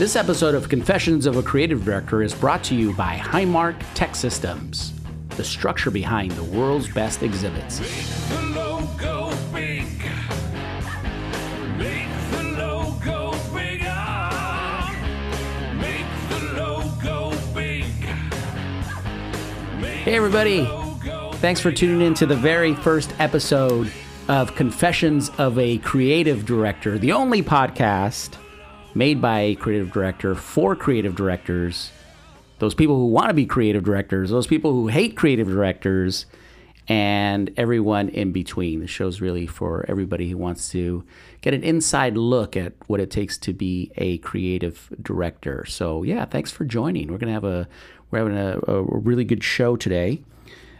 This episode of Confessions of a Creative Director is brought to you by Highmark Tech Systems, the structure behind the world's best exhibits. Hey, everybody. Thanks for tuning in to the very first episode of Confessions of a Creative Director, the only podcast made by a creative director for creative directors, those people who want to be creative directors, those people who hate creative directors, and everyone in between. The show's really for everybody who wants to get an inside look at what it takes to be a creative director. So, yeah, thanks for joining. We're gonna have a we're having a, a really good show today.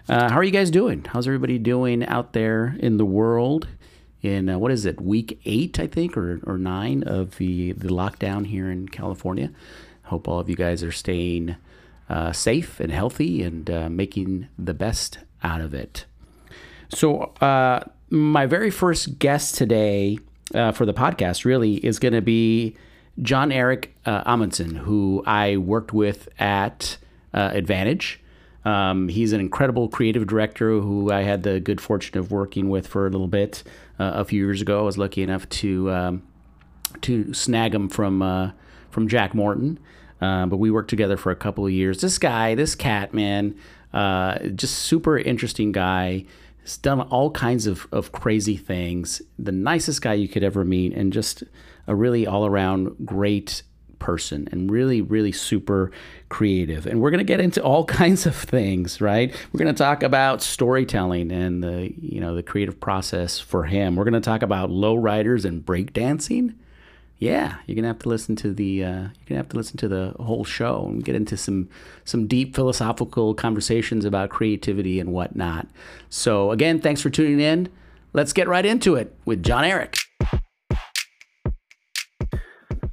Uh, how are you guys doing? How's everybody doing out there in the world? In uh, what is it, week eight, I think, or, or nine of the, the lockdown here in California? Hope all of you guys are staying uh, safe and healthy and uh, making the best out of it. So, uh, my very first guest today uh, for the podcast really is going to be John Eric uh, Amundsen, who I worked with at Advantage. Um, he's an incredible creative director who I had the good fortune of working with for a little bit uh, a few years ago. I was lucky enough to um, to snag him from uh, from Jack Morton. Uh, but we worked together for a couple of years. This guy, this cat, man, uh, just super interesting guy. He's done all kinds of, of crazy things. The nicest guy you could ever meet, and just a really all around great person and really, really super creative. And we're going to get into all kinds of things, right? We're going to talk about storytelling and the, you know, the creative process for him. We're going to talk about low riders and breakdancing. Yeah, you're gonna have to listen to the uh, you're gonna have to listen to the whole show and get into some some deep philosophical conversations about creativity and whatnot. So again, thanks for tuning in. Let's get right into it with John Eric.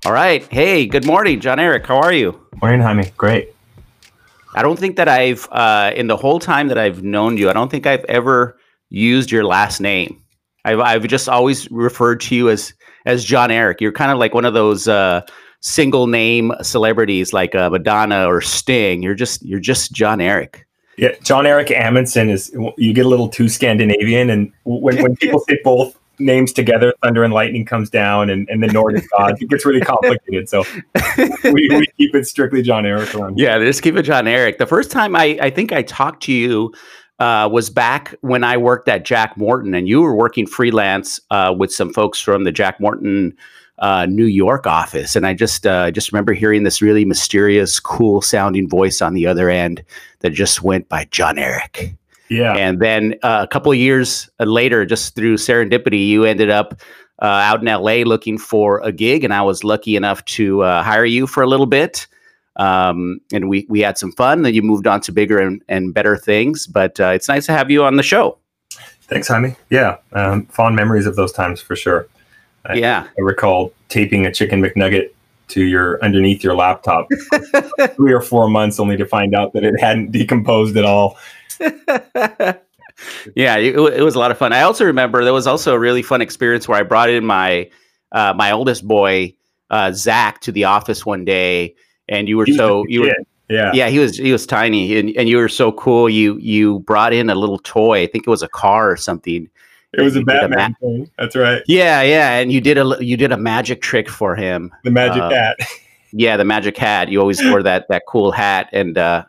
All right. Hey, good morning, John Eric. How are you? Morning, Jaime. Great. I don't think that I've uh, in the whole time that I've known you, I don't think I've ever used your last name. I've I've just always referred to you as as John Eric. You're kind of like one of those uh, single name celebrities like uh, Madonna or Sting. You're just you're just John Eric. Yeah, John Eric Amundsen is. You get a little too Scandinavian, and when, when people say both names together, thunder and lightning comes down, and, and the Nordic gods, it gets really complicated. So we, we keep it strictly John Eric around. Yeah, just keep it John Eric. The first time I I think I talked to you. Uh, was back when I worked at Jack Morton, and you were working freelance uh, with some folks from the Jack Morton uh, New York office, and I just uh, just remember hearing this really mysterious, cool sounding voice on the other end that just went by John Eric. Yeah, And then uh, a couple of years later, just through serendipity, you ended up uh, out in LA looking for a gig, and I was lucky enough to uh, hire you for a little bit. Um, and we we had some fun. Then you moved on to bigger and, and better things. But uh, it's nice to have you on the show. thanks, Jaime. Yeah, um, fond memories of those times for sure. I, Yeah. I recall taping a chicken McNugget to your underneath your laptop three or four months, only to find out that it hadn't decomposed at all. yeah, it, it was a lot of fun. I also remember there was also a really fun experience where I brought in my uh, my oldest boy uh, Zach to the office one day, and you were He so you were. Yeah. yeah he was he was tiny and, and you were so cool you you brought in a little toy i think it was a car or something It was a did a Batman thing. That's right. yeah yeah and you did a you did a magic trick for him The magic Uh, hat. yeah the magic hat you always wore that that cool hat and uh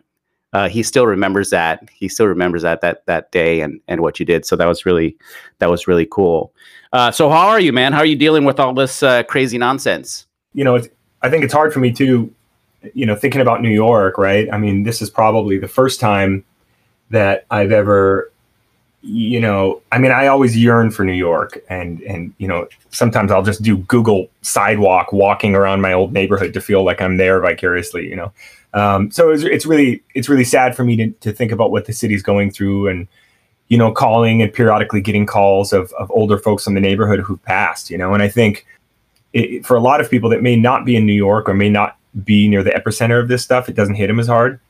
uh, he still remembers that. He still remembers that that that day and and what you did. So that was really that was really cool. Uh, so how are you, man? How are you dealing with all this uh, crazy nonsense? you know, I think it's hard for me too, you know, thinking about New York, right? I mean, this is probably the first time that I've ever, you know, I mean, I always yearn for New York and, and, you know, sometimes I'll just do Google sidewalk walking around my old neighborhood to feel like I'm there vicariously, you know? Um, so it's, it's really, it's really sad for me to, to think about what the city's going through and, you know, calling and periodically getting calls of, of older folks in the neighborhood who've passed, you know, and I think, it, for a lot of people that may not be in New York or may not be near the epicenter of this stuff, it doesn't hit them as hard.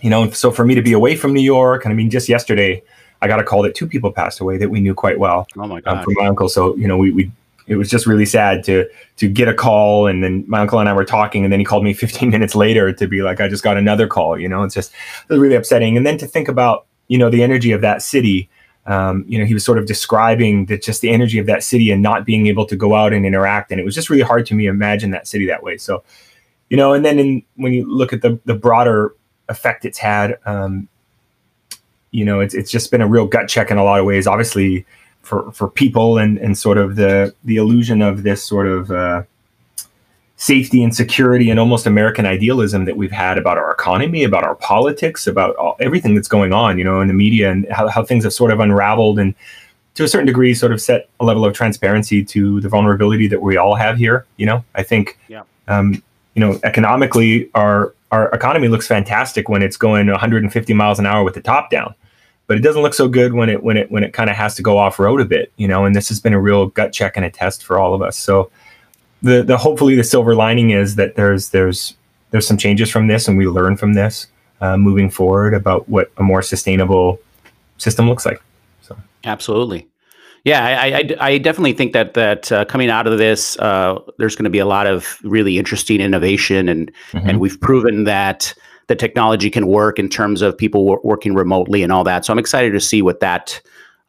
You know, and so for me to be away from New York, and I mean, just yesterday, I got a call that two people passed away that we knew quite well Oh my um, god! from my uncle. So you know, we we it was just really sad to to get a call and then my uncle and I were talking and then he called me 15 minutes later to be like I just got another call you know? It's just it really upsetting. And then to think about you know the energy of that city um, you know he was sort of describing that just the energy of that city and not being able to go out and interact. And it was just really hard to me imagine that city that way. So you know and then in, when you look at the the broader effect it's had um, you know it's it's just been a real gut check in a lot of ways. Obviously for for people and and sort of the the illusion of this sort of uh, safety and security and almost American idealism that we've had about our economy, about our politics, about all, everything that's going on, you know, in the media and how, how things have sort of unraveled and to a certain degree sort of set a level of transparency to the vulnerability that we all have here. You know, I think, Yeah. um, you know, economically, our our economy looks fantastic when it's going 150 miles an hour with the top down but it doesn't look so good when it when it when it kind of has to go off road a bit, you know. And this has been a real gut check and a test for all of us. So the the hopefully the silver lining is that there's there's there's some changes from this, and we learn from this uh, moving forward about what a more sustainable system looks like. So Absolutely. Yeah, I, I, I definitely think that that uh, coming out of this, uh, there's going to be a lot of really interesting innovation, and and we've proven that the technology can work in terms of people wor- working remotely and all that. So I'm excited to see what that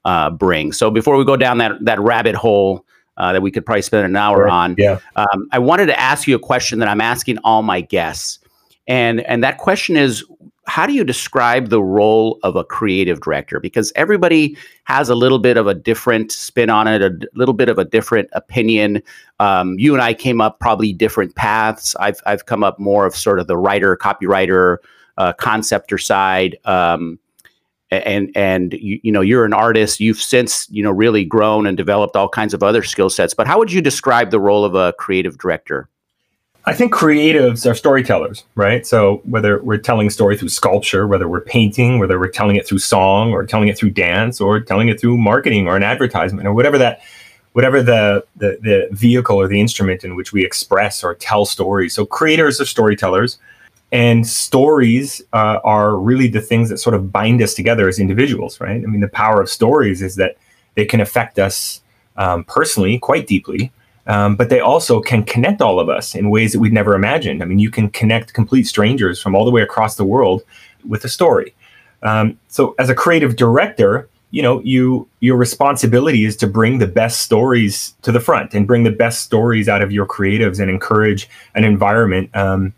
uh, brings. So before we go down that that rabbit hole uh, that we could probably spend an hour on, yeah, um, I wanted to ask you a question that I'm asking all my guests, and and that question is, how do you describe the role of a creative director? Because everybody has a little bit of a different spin on it, a little bit of a different opinion. Um, you and I came up probably different paths. I've I've come up more of sort of the writer, copywriter, uh, conceptor side. Um, and and you, you know you're an artist you've since you know really grown and developed all kinds of other skill sets but how would you describe the role of a creative director I think creatives are storytellers, right? So whether we're telling a story through sculpture, whether we're painting, whether we're telling it through song or telling it through dance or telling it through marketing or an advertisement or whatever that whatever the, the the vehicle or the instrument in which we express or tell stories. So creators are storytellers and stories uh, are really the things that sort of bind us together as individuals, right? I mean, the power of stories is that they can affect us um, personally quite deeply um, but they also can connect all of us in ways that we'd never imagined. I mean, you can connect complete strangers from all the way across the world with a story. Um, so, as a creative director, you know, you your responsibility is to bring the best stories to the front and bring the best stories out of your creatives and encourage an environment um,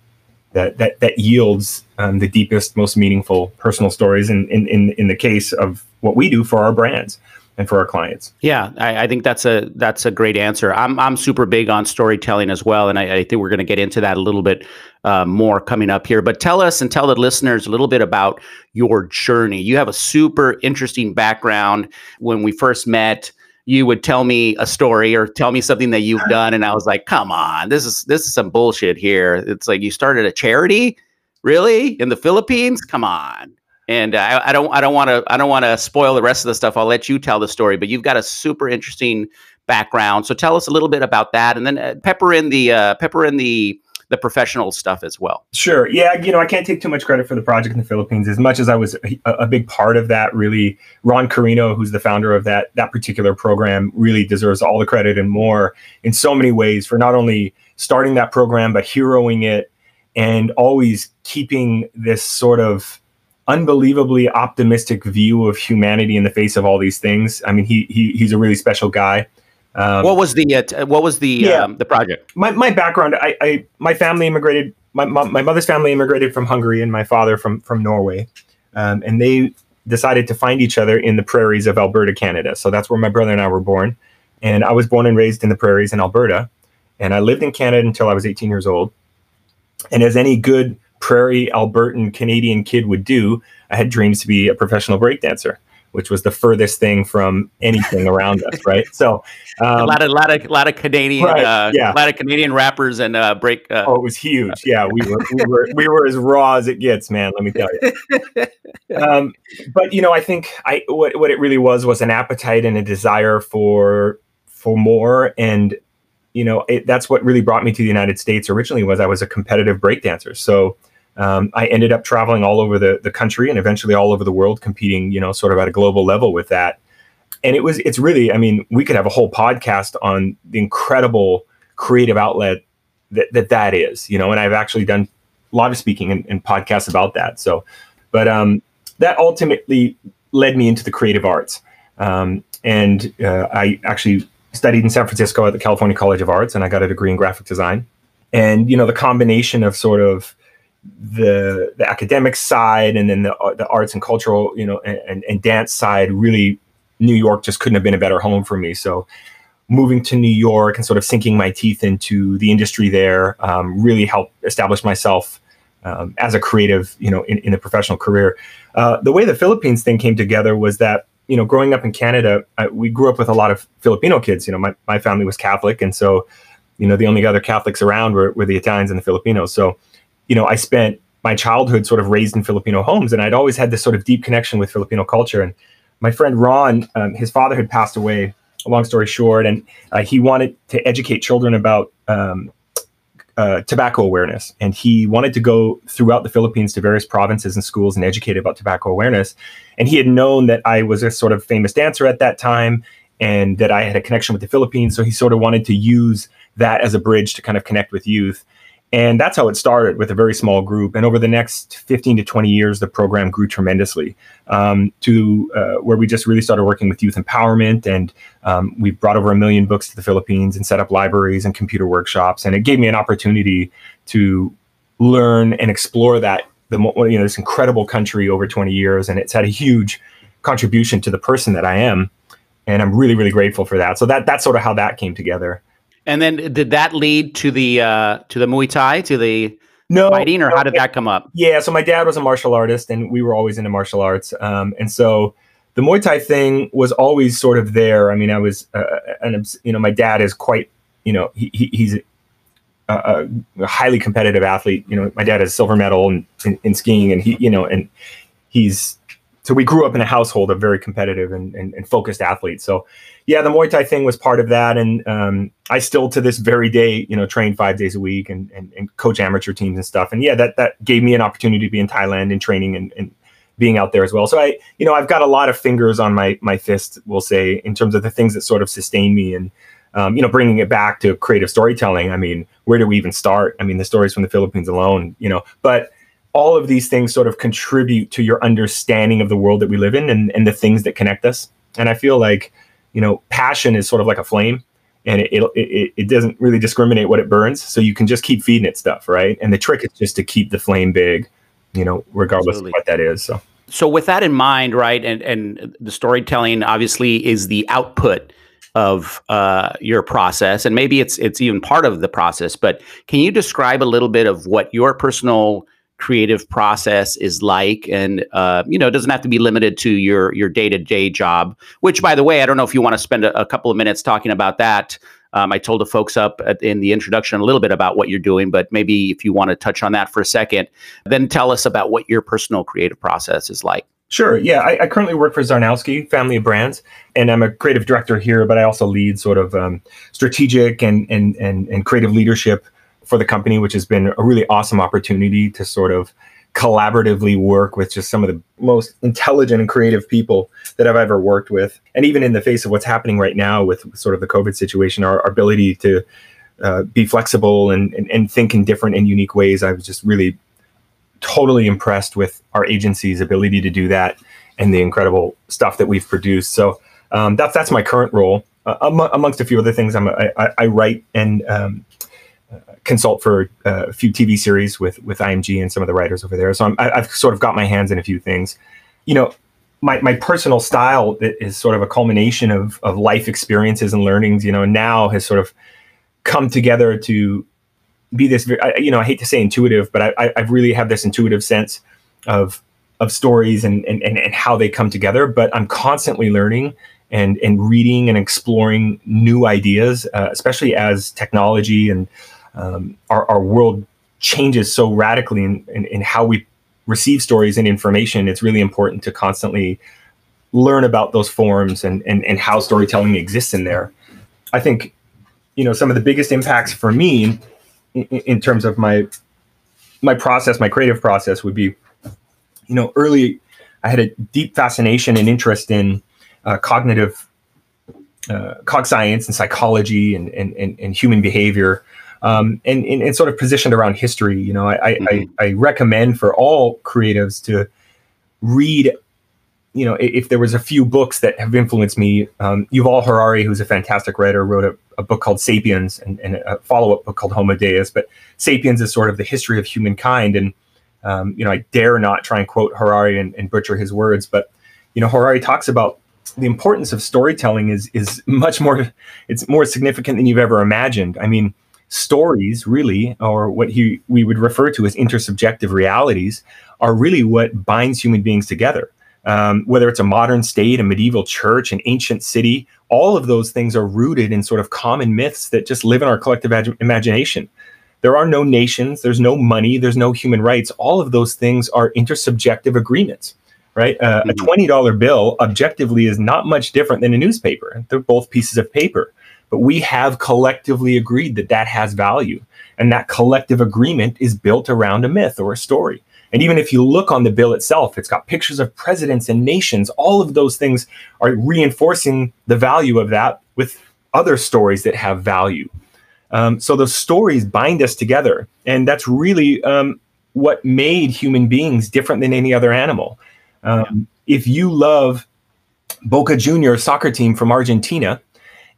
that that that yields um, the deepest, most meaningful personal stories. In, in in in the case of what we do for our brands and for our clients. Yeah, I, I think that's a that's a great answer. I'm I'm super big on storytelling as well, and I, I think we're going to get into that a little bit uh, more coming up here. But tell us and tell the listeners a little bit about your journey. You have a super interesting background. When we first met, you would tell me a story or tell me something that you've done, and I was like, "Come on, this is this is some bullshit here." It's like you started a charity, really, in the Philippines. Come on and I, I don't I don't want to I don't want to spoil the rest of the stuff. I'll let you tell the story, but you've got a super interesting background. So tell us a little bit about that, and then uh, pepper in the uh, pepper in the the professional stuff as well. Sure. Yeah. You know, I can't take too much credit for the project in the Philippines as much as I was a, a big part of that. Really, Ron Carino, who's the founder of that that particular program, really deserves all the credit and more in so many ways for not only starting that program but heroing it and always keeping this sort of unbelievably optimistic view of humanity in the face of all these things. I mean, he, he he's a really special guy. Um, what was the uh, t- what was the Yeah. um, the project? my, my background, I, I my family immigrated. My, my, my mother's family immigrated from Hungary, and my father from from Norway, um, and they decided to find each other in the prairies of Alberta, Canada. So that's where my brother and I were born, and I was born and raised in the prairies in Alberta, and I lived in Canada until I was 18 years old. And as any good prairie Albertan Canadian kid would do, I had dreams to be a professional breakdancer, which was the furthest thing from anything around us, right? So, um, a lot of lot of lot of Canadian Right, uh, yeah. a lot of Canadian rappers and uh, break. Uh, Oh, it was huge. Yeah, we were we were we were as raw as it gets, man. Let me tell you. Um, but you know, I think I what what it really was was an appetite and a desire for for more, and you know, it, that's what really brought me to the United States. Originally, was I was a competitive breakdancer, so. Um, I ended up traveling all over the, the country and eventually all over the world, competing, you know, sort of at a global level with that. and it was it's really i mean we could have a whole podcast on the incredible creative outlet that that, that is you know and i've actually done a lot of speaking and, and podcasts about that. So but um, that ultimately led me into the creative arts. Um, and uh, i actually studied in san francisco at the california college of arts and i got a degree in graphic design. And you know the combination of sort of the the academic side and then the the arts and cultural you know and, and dance side really New York just couldn't have been a better home for me. So moving to New York and sort of sinking my teeth into the industry there um, really helped establish myself um, as a creative, you know, in, in a professional career. Uh, the way the Philippines thing came together was that, you know, growing up in Canada, I, we grew up with a lot of Filipino kids. You know, my, my family was Catholic. And so, you know, the only other Catholics around were, were the Italians and the Filipinos. So, you know, I spent my childhood sort of raised in Filipino homes, and I'd always had this sort of deep connection with Filipino culture. And my friend Ron, um, his father had passed away. Long story short, and uh, he wanted to educate children about um, uh, tobacco awareness, and he wanted to go throughout the Philippines to various provinces and schools and educate about tobacco awareness. And he had known that I was a sort of famous dancer at that time, and that I had a connection with the Philippines. So he sort of wanted to use that as a bridge to kind of connect with youth. And that's how it started with a very small group. And over the next 15 to 20 years, the program grew tremendously um, to uh, where we just really started working with youth empowerment. And um, we brought over a million books to the Philippines and set up libraries and computer workshops. And it gave me an opportunity to learn and explore that, the you know, this incredible country over 20 years. And it's had a huge contribution to the person that I am. And I'm really, really grateful for that. So that that's sort of how that came together. And then did that lead to the uh, to the Muay Thai to the No, fighting, or no, how did that come up? Yeah, so my dad was a martial artist, and we were always into martial arts. Um, and so the Muay Thai thing was always sort of there. I mean, I was, uh, an, you know, my dad is quite, you know, he, he, he's a, a highly competitive athlete. You know, my dad has silver medal in, in, in skiing, and he, you know, and he's so we grew up in a household of very competitive and, and, and focused athletes. So yeah, the Muay Thai thing was part of that, and um, I still to this very day, you know, train five days a week and, and, and coach amateur teams and stuff. And yeah, that that gave me an opportunity to be in Thailand and training and, and being out there as well. So I, you know, I've got a lot of fingers on my my fist, we'll say, in terms of the things that sort of sustain me and. Um, you know, bringing it back to creative storytelling. I mean, where do we even start? I mean, the stories from the Philippines alone, you know, but all of these things sort of contribute to your understanding of the world that we live in and, and the things that connect us. And I feel like, you know, passion is sort of like a flame and it, it, it, doesn't really discriminate what it burns. So you can just keep feeding it stuff, right? And the trick is just to keep the flame big, you know, regardless Absolutely. of what that is. So, So with that in mind, right, and and the storytelling obviously is the output of uh, your process, and maybe it's it's even part of the process. But can you describe a little bit of what your personal creative process is like and uh, you know it doesn't have to be limited to your your day-to-day job which by the way i don't know if you want to spend a, a couple of minutes talking about that um, i told the folks up at, in the introduction a little bit about what you're doing but maybe if you want to touch on that for a second then tell us about what your personal creative process is like Sure. Yeah, I, I currently work for Zarnowski Family of Brands, and I'm a creative director here. But I also lead sort of um, strategic and, and and and creative leadership for the company, which has been a really awesome opportunity to sort of collaboratively work with just some of the most intelligent and creative people that I've ever worked with. And even in the face of what's happening right now with sort of the COVID situation, our, our ability to uh, be flexible and, and and think in different and unique ways, I was just really totally impressed with our agency's ability to do that and the incredible stuff that we've produced. So um, that's that's my current role. Uh, amongst a few other things, I'm a, I, I write and um, consult for uh, a few TV series with with IMG and some of the writers over there. So I'm, I've sort of got my hands in a few things. You know, my my personal style is sort of a culmination of of life experiences and learnings. You know, now has sort of come together to be this. you know, I hate to say intuitive, but I, I really have this intuitive sense of of stories and, and and and how they come together. But I'm constantly learning and and reading and exploring new ideas, uh, especially as technology and um, our, our world changes so radically in, in, in how we receive stories and information. It's really important to constantly learn about those forms and, and, and how storytelling exists in there. I think, you know, some of the biggest impacts for me in, in terms of my my process, my creative process would be, you know, early I had a deep fascination and interest in uh, cognitive uh, cog science and psychology and and, and, and human behavior. Um, and, and, and sort of positioned around history, you know, I, Mhm. I, I recommend for all creatives to read you know, if there was a few books that have influenced me, um, Yuval Harari, who's a fantastic writer, wrote a, a book called *Sapiens* and, and a follow-up book called *Homo Deus*. But *Sapiens* is sort of the history of humankind, and um, you know, I dare not try and quote Harari and, and butcher his words, but you know, Harari talks about the importance of storytelling is is much more it's more significant than you've ever imagined. I mean, stories really, or what he we would refer to as intersubjective realities, are really what binds human beings together um, whether it's a modern state, a medieval church, an ancient city, all of those things are rooted in sort of common myths that just live in our collective ag- imagination. There are no nations, there's no money, there's no human rights. All of those things are intersubjective agreements, right? Uh, A Mhm. $20 bill objectively is not much different than a newspaper. They're both pieces of paper. But we have collectively agreed that that has value. And that collective agreement is built around a myth or a story. And even if you look on the bill itself, it's got pictures of presidents and nations. All of those things are reinforcing the value of that with other stories that have value. Um, so those stories bind us together. And that's really um, what made human beings different than any other animal. Um, If you love Boca Junior soccer team from Argentina,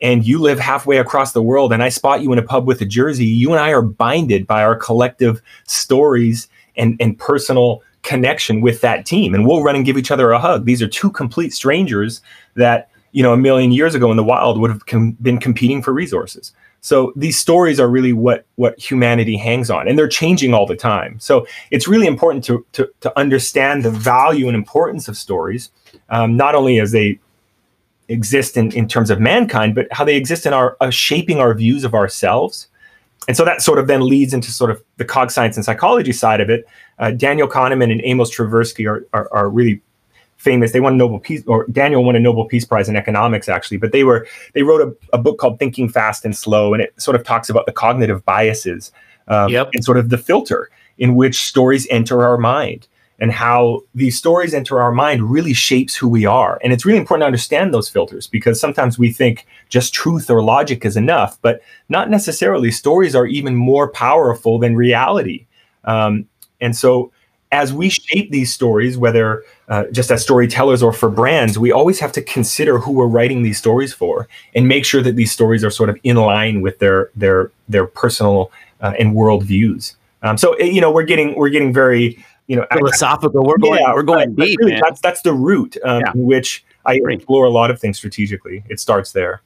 and you live halfway across the world, and I spot you in a pub with a jersey, you and I are binded by our collective stories and, and personal connection with that team. And we'll run and give each other a hug. These are two complete strangers that, you know, a million years ago in the wild would have com- been competing for resources. So these stories are really what what humanity hangs on, and they're changing all the time. So it's really important to to, to understand the value and importance of stories, um, not only as they exist in, in terms of mankind, but how they exist in our uh, shaping our views of ourselves. And so that sort of then leads into sort of the cog science and psychology side of it. Uh, Daniel Kahneman and Amos Tversky are, are, are really famous. They won a Nobel Peace, or Daniel won a Nobel Peace Prize in economics actually. But they were they wrote a, a book called Thinking Fast and Slow, and it sort of talks about the cognitive biases um, Yep. and sort of the filter in which stories enter our mind and how these stories enter our mind really shapes who we are. And it's really important to understand those filters because sometimes we think just truth or logic is enough, but not necessarily. Stories are even more powerful than reality. Um, and so, as we shape these stories, whether uh, just as storytellers or for brands, we always have to consider who we're writing these stories for and make sure that these stories are sort of in line with their their their personal uh, and world views. Um, so, eh, you know, we're getting we're getting very you know Philosophical. We're going. yeah, we're going deep, really, man. That's that's the root um, Yeah. in which I explore a lot of things strategically. It starts there.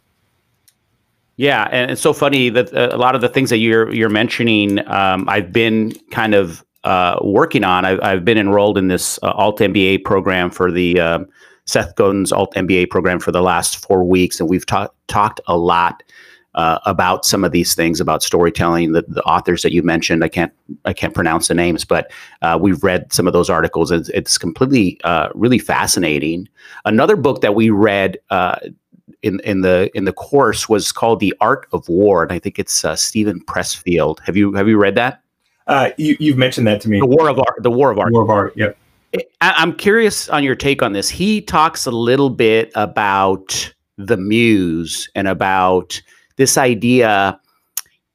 Yeah, and it's so funny that uh, a lot of the things that you're you're mentioning, um, I've been kind of uh, working on. I've, I've been enrolled in this uh, Alt MBA program for the um, Seth Godin's Alt MBA program for the last four weeks, and we've ta- talked a lot uh, about some of these things about storytelling. The, the authors that you mentioned, I can't I can't pronounce the names, but uh, we've read some of those articles. It's, it's completely uh, really fascinating. Another book that we read. Uh, in in the in the course was called the Art of War, and I think it's uh, Steven Pressfield. Have you have you read that? Uh, you, you've mentioned that to me. The War of Art. The War of Art. War of art. Yep. I'm curious on your take on this. He talks a little bit about the muse and about this idea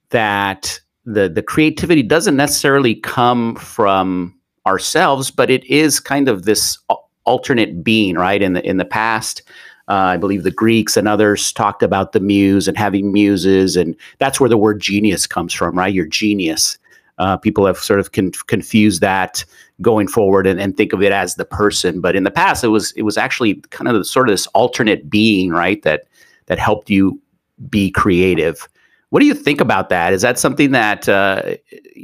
that the the creativity doesn't necessarily come from ourselves, but it is kind of this alternate being, right? In the in the past, uh, I believe the Greeks and others talked about the muse and having muses, and that's where the word genius comes from, right? Your genius. Uh, people have sort of con- confused that going forward and, and think of it as the person, but in the past, it was it was actually kind of the, sort of this alternate being, right? That that helped you be creative. What do you think about that? Is that something that uh,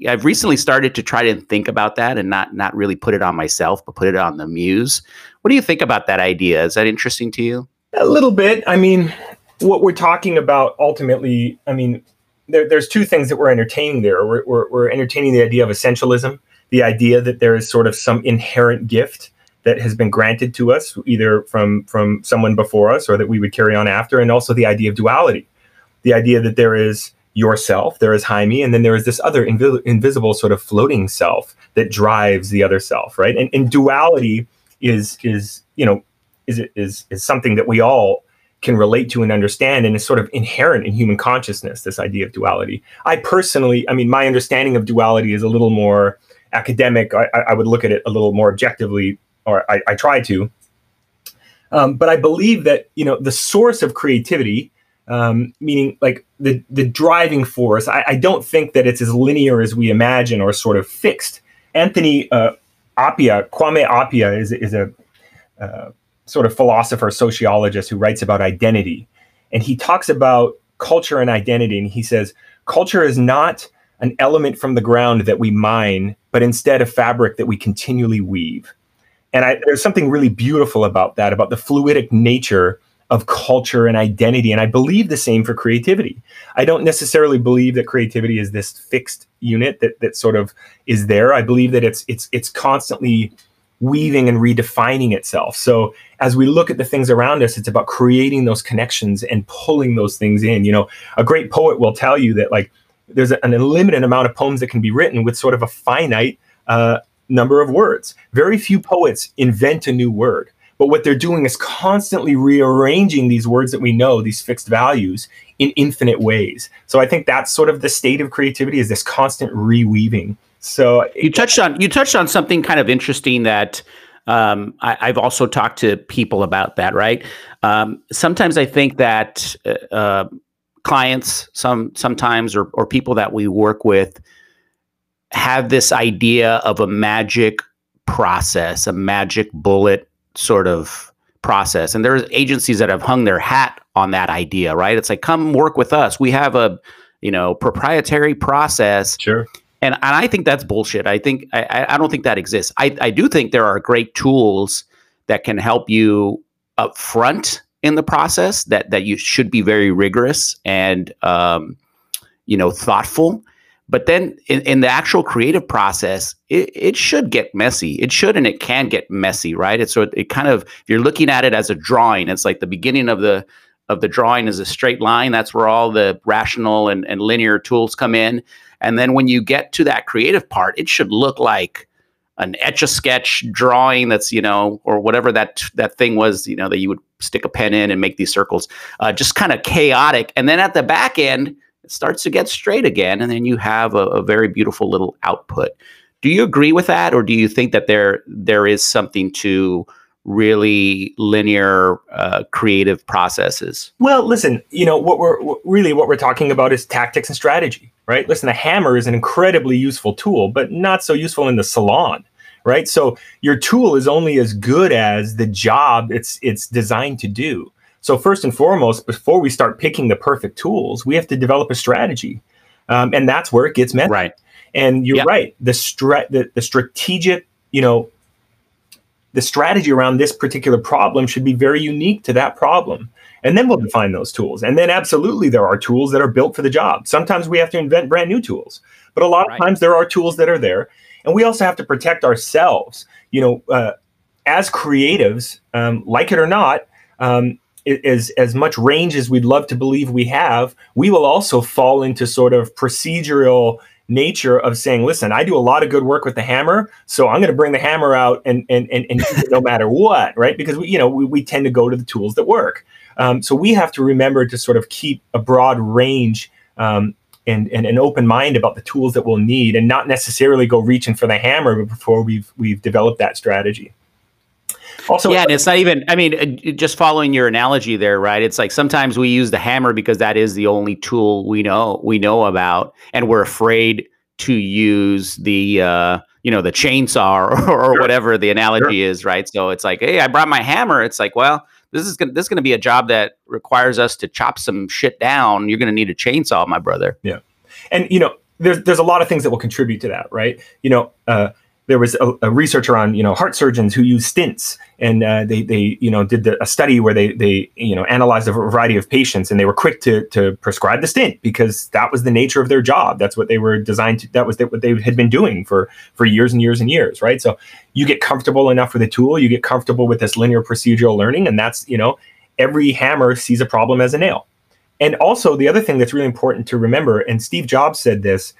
I've recently started to try to think about that and not not really put it on myself, but put it on the muse? What do you think about that idea? Is that interesting to you? A little bit. I mean, what we're talking about ultimately, I mean, there, there's two things that we're entertaining there. We're, we're, we're entertaining the idea of essentialism, the idea that there is sort of some inherent gift that has been granted to us, either from from someone before us or that we would carry on after, and also the idea of duality, the idea that there is yourself, there is Jaime, and then there is this other invi- invisible sort of floating self that drives the other self, right? And, and duality is is you know is is is something that we all can relate to and understand and is sort of inherent in human consciousness this idea of duality. I personally i mean my understanding of duality is a little more academic. I, I would look at it a little more objectively or i, I try to. Um, but i believe that you know the source of creativity um, meaning like the the driving force I, I don't think that it's as linear as we imagine or sort of fixed anthony uh, appiah kwame appiah is, is a uh, sort of philosopher, sociologist who writes about identity. And he talks about culture and identity. And he says, culture is not an element from the ground that we mine, but instead a fabric that we continually weave. And I, there's something really beautiful about that, about the fluidic nature of culture and identity. And I believe the same for creativity. I don't necessarily believe that creativity is this fixed unit that, that sort of is there. I believe that it's it's it's constantly weaving and redefining itself. So as we look at the things around us, it's about creating those connections and pulling those things in. You know, a great poet will tell you that like there's an unlimited amount of poems that can be written with sort of a finite uh, number of words. Very few poets invent a new word. But what they're doing is constantly rearranging these words that we know, these fixed values, in infinite ways. So I think that's sort of the state of creativity is this constant reweaving. So you touched on you touched on something kind of interesting that um, I, have also talked to people about that. Right? Um, sometimes I think that uh, uh, clients, some sometimes or or people that we work with, have this idea of a magic process, a magic bullet sort of process, and there's agencies that have hung their hat on that idea. Right? It's like come work with us. We have a you know proprietary process. Sure and, and I think that's bullshit. I think I, I don't think that exists. I, I do think there are great tools that can help you up front in the process that that you should be very rigorous and um, you know thoughtful. But then in, in the actual creative process, it, it should get messy. It should and it can get messy, right? It's so it kind of if you're looking at it as a drawing, it's like the beginning of the of the drawing is a straight line. That's where all the rational and, and linear tools come in. And then when you get to that creative part, it should look like an etch a sketch drawing that's you know or whatever that that thing was you know that you would stick a pen in and make these circles uh, just kind of chaotic and then at the back end it starts to get straight again and then you have a, a very beautiful little output do you agree with that or do you think that there there is something to really linear uh, creative processes well listen you know what we're really what we're talking about is tactics and strategy right? Listen, a hammer is an incredibly useful tool, but not so useful in the salon, right? So your tool is only as good as the job it's it's designed to do. So first and foremost, before we start picking the perfect tools, we have to develop a strategy, um, and that's where it gets messy. Right. And you're yep. right. The, stra- the the strategic, you know, the strategy around this particular problem should be very unique to that problem. And then we'll define those tools. And then absolutely there are tools that are built for the job. Sometimes we have to invent brand new tools, but a lot right. of times there are tools that are there. And we also have to protect ourselves. You know, uh, as creatives, um, like it or not, um, as as much range as we'd love to believe we have, we will also fall into sort of procedural nature of saying, listen, I do a lot of good work with the hammer, so I'm going to bring the hammer out and and and, and no matter what, right? Because we you know we, we tend to go to the tools that work. Um, so we have to remember to sort of keep a broad range um, and, and an open mind about the tools that we'll need, and not necessarily go reaching for the hammer before we've we've developed that strategy. Also, yeah, and it's not even. I mean, just following your analogy there, right? It's like sometimes we use the hammer because that is the only tool we know we know about, and we're afraid to use the uh, you know the chainsaw or, or sure. whatever the analogy sure. is, right? So it's like, hey, I brought my hammer. It's like, well, this is gonna this is gonna be a job that requires us to chop some shit down. You're gonna need a chainsaw, my brother. Yeah, and you know, there's there's a lot of things that will contribute to that, right? You know, uh, there was a, a, researcher on you know heart surgeons who use stents and uh, they they you know did the, a study where they they you know analyzed a variety of patients and they were quick to to prescribe the stent because that was the nature of their job. That's what they were designed to that was what they had been doing for for years and years and years right? So you get comfortable enough with the tool you get comfortable with this linear procedural learning and that's you know every hammer sees a problem as a nail. And also the other thing that's really important to remember and Steve Jobs said this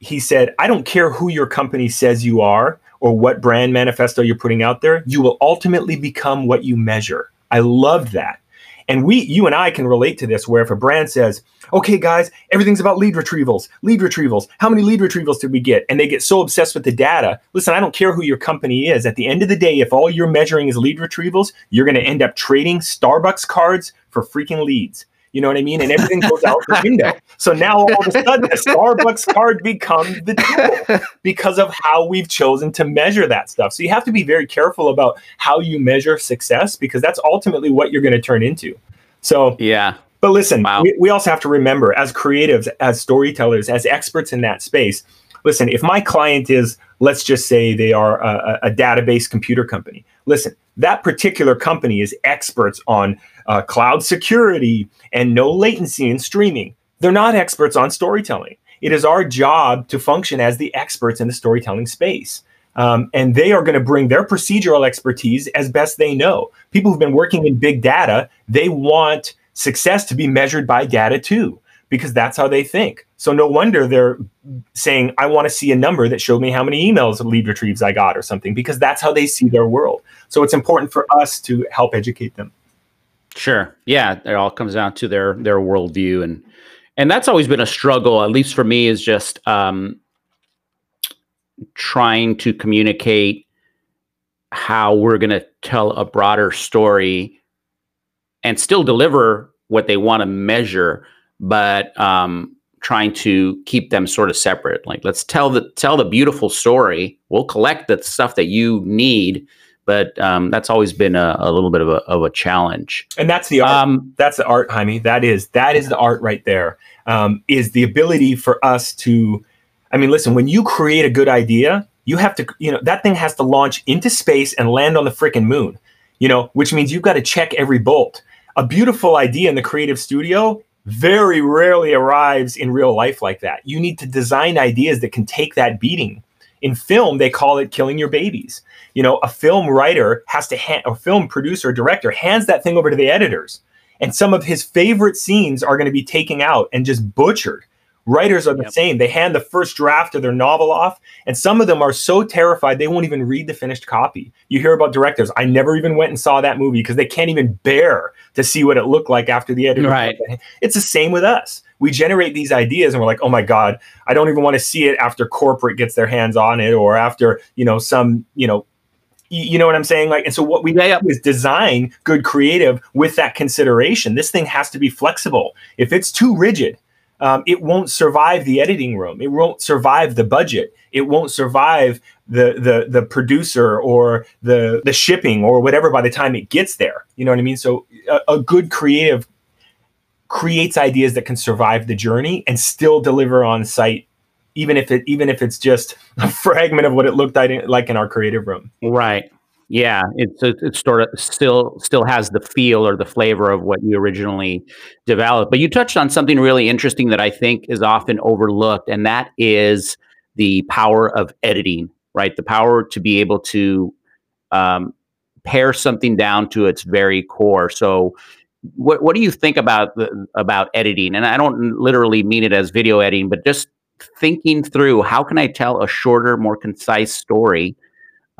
he said, I don't care who your company says you are or what brand manifesto you're putting out there, you will ultimately become what you measure. I loved that. And we, you and I can relate to this where if a brand says, okay, guys, everything's about lead retrievals, lead retrievals. How many lead retrievals did we get? And they get so obsessed with the data. Listen, I don't care who your company is. At the end of the day, if all you're measuring is lead retrievals, you're going to end up trading Starbucks cards for freaking leads. You know what I mean? And everything goes out the window. So now all of a sudden, the Starbucks card becomes the tool because of how we've chosen to measure that stuff. So you have to be very careful about how you measure success because that's ultimately what you're going to turn into. So Yeah. but listen, Wow. we, we also have to remember as creatives, as storytellers, as experts in that space, listen, if my client is, let's just say they are a, a a database computer company, listen, that particular company is experts on uh, cloud security and no latency in streaming. They're not experts on storytelling. It is our job to function as the experts in the storytelling space. Um, and they are going to bring their procedural expertise as best they know. People who've been working in big data, they want success to be measured by data too, because that's how they think. So no wonder they're saying, I want to see a number that showed me how many emails lead retrieves I got or something, because that's how they see their world. So it's important for us to help educate them. Sure. Yeah, it all comes down to their their worldview, and and that's always been a struggle. At least for me, is just um, trying to communicate how we're going to tell a broader story and still deliver what they want to measure, but um, trying to keep them sort of separate. Like, let's tell the tell the beautiful story. We'll collect the stuff that you need, but um, that's always been a, a little bit of a of a challenge. And that's the art. Um, that's the art, Jaime. That is that is the art right there. Um, is the ability for us to, I mean, listen, when you create a good idea, you have to, you know, that thing has to launch into space and land on the freaking moon. You know, which means you've got to check every bolt. A beautiful idea in the creative studio very rarely arrives in real life like that. You need to design ideas that can take that beating. In film, they call it killing your babies. You know, a film writer has to, hand, a film producer, director hands that thing over to the editors and some of his favorite scenes are going to be taken out and just butchered. Writers are the Yep. same. They hand the first draft of their novel off, and some of them are so terrified they won't even read the finished copy. You hear about directors. I never even went and saw that movie because they can't even bear to see what it looked like after the editor. Right. It's the same with us. We generate these ideas and we're like, oh my God, I don't even want to see it after corporate gets their hands on it or after, you know, some, you know, you know what I'm saying? Like, and so what we Yeah, yeah. do is design good creative with that consideration. This thing has to be flexible. If it's too rigid, um, it won't survive the editing room. It won't survive the budget. It won't survive the the the producer or the the shipping or whatever by the time it gets there. You know what I mean? So a, a good creative creates ideas that can survive the journey and still deliver on site, even if it even if it's just a fragment of what it looked like in, like in our creative room. Right. Yeah, it's it, it's sort of still still has the feel or the flavor of what you originally developed. But you touched on something really interesting that I think is often overlooked, and that is the power of editing. Right, the power to be able to um, pare something down to its very core. So, what what do you think about the, about editing? And I don't literally mean it as video editing, but just thinking through how can I tell a shorter, more concise story